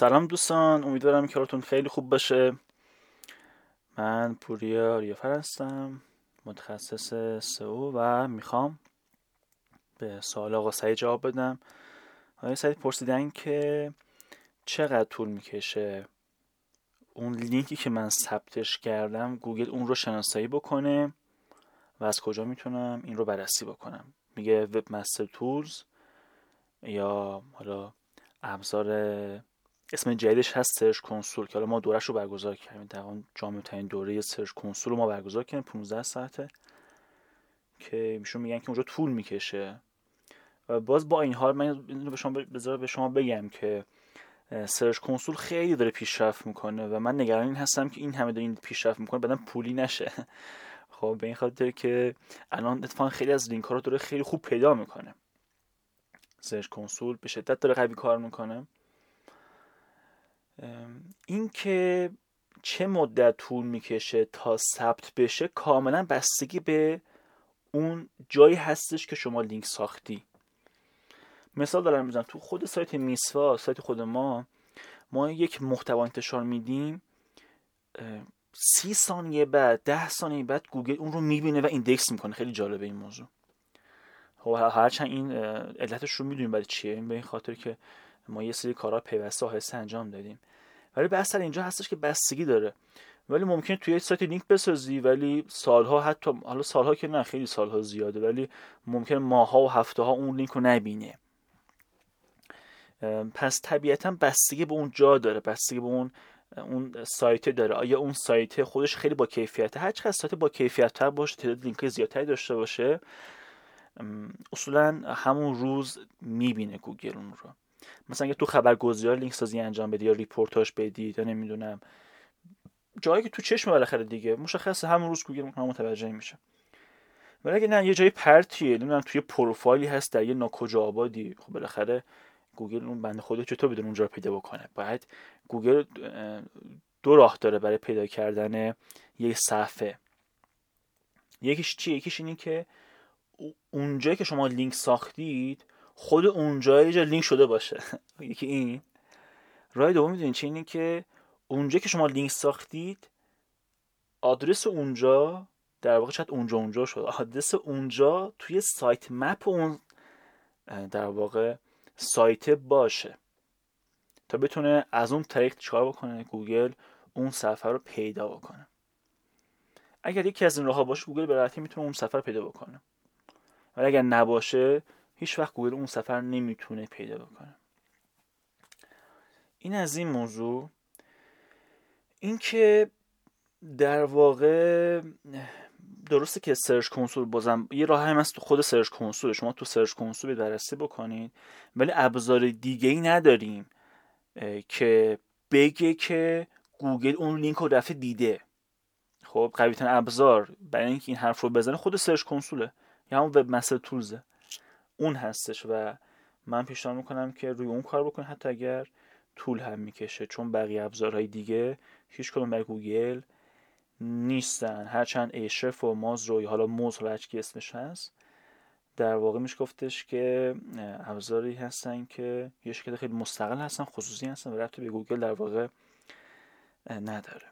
سلام دوستان امیدوارم که حالتون خیلی خوب باشه. من پوریا ریافر هستم متخصص سئو و می‌خوام به سوال آقا سعید جواب بدم. آقای سعید پرسیدن که چقدر طول می‌کشه اون لینکی که من ثبتش کردم گوگل اون رو شناسایی بکنه و از کجا می‌تونم این رو بررسی بکنم؟ میگه وب مستر تولز یا حالا ابزار اسم جدیدش هست Search Console که حالا ما دورش رو برگزار کردیم. تقریبا جامع ترین دوره Search Console رو ما برگزار کردیم 15 ساعته که میشون میگن که اونجا طول می‌کشه. و باز با این حال من به شما به شما بگم که Search Console خیلی داره پیشرفت می‌کنه و من نگران این هستم که این همه داره این پیشرفت می‌کنه بعدم پولی نشه. خب به این خاطر که الان اتفاقا خیلی از لینک ها رو داره خیلی خوب پیدا می‌کنه. سرچ کنسول به شدت داره قوی کار می‌کنه. این که چه مدت طول می‌کشه تا ثبت بشه کاملا بستگی به اون جایی هستش که شما لینک ساختی. مثال دارم می‌زنم تو خود سایت میسوا سایت خود ما ما یک محتوا انتشار میدیم سی ثانیه بعد ده ثانیه بعد گوگل اون رو می‌بینه و index می‌کنه. خیلی جالبه این موضوع. خب هرچند این علتش رو می‌دونیم برای چیه. به این خاطر که ما یه سری کارا پیوسته آهسته انجام دادیم. ولی بحث اینجا هستش که بستگی داره. ولی ممکنه توی سایت لینک بسازی ولی سالها حتی حالا سالها که نه خیلی سالها زیاده ولی ممکنه ماه‌ها و هفته ها اون لینک رو نبینه. پس طبیعتا بستگی به اون جا داره بستگی به اون اون سایت داره. آیا اون سایت خودش خیلی با کیفیته؟ هر چقدر سایت با کیفیت تر باشه تعداد لینک زیادتری داشته باشه اصولا همون روز می‌بینه گوگل اون رو. مثلا اگه تو خبرگزاری لینک سازی انجام بدی یا رپورتاژ بدی یا نمی‌دونم جایی که تو چشم بالاخره دیگه مشخصه همون روز گوگل متوجه میشه. ولی اگه نه یه جای پرتیه نمی‌دونم توی پروفایلی هست در یه ناکجا آبادی خب بالاخره گوگل اون بنده خدا چطور بتونه اونجا رو پیدا بکنه؟ باید گوگل دو راه داره برای پیدا کردن یک صفحه. یکیش چیه؟ یکیش اینه که اونجایی که شما لینک ساختید خود اونجا یه جا لینک شده باشه. یکی این. راه دوم می‌دونید چه اینه که اونجا که شما لینک ساختید آدرس اونجا در واقع شاید اونجا اونجا شد. آدرس اونجا توی site map اون در واقع سایت باشه. تا بتونه از اون طریق چیکار بکنه؟ گوگل اون صفحه رو پیدا بکنه. اگر یکی از این راه ها باشه گوگل به راحتی می‌تونه اون صفحه رو پیدا بکنه. ولی اگر نباشه هیچ وقت گوگل اون صفحه رو نمی‌تونه پیدا بکنه. این از این موضوع. اینکه در واقع درسته که Search Console بازم یه راه هم هست تو خود Search Console. شما تو Search Console بررسی بکنید. ولی ابزار دیگه ای نداریم که بگه که گوگل اون لینک رو رفته دیده. خب قوی ابزار برای اینکه این حرف رو بزنه خود Search Console ه. یا همون Webmaster Tools ه. اون هستش و من پیشنهاد می‌کنم که روی اون کار بکنید حتی اگر طول هم می‌کشه چون بقیه ابزارهای دیگه هیچ کدوم برای گوگل نیستن. هرچند ایشرف و Moz رو یا حالا Moz رو که اسمش هست در واقع میشه گفتش که ابزاری هستن که یه شکل خیلی مستقل هستن خصوصی هستن و ربطی به گوگل در واقع نداره.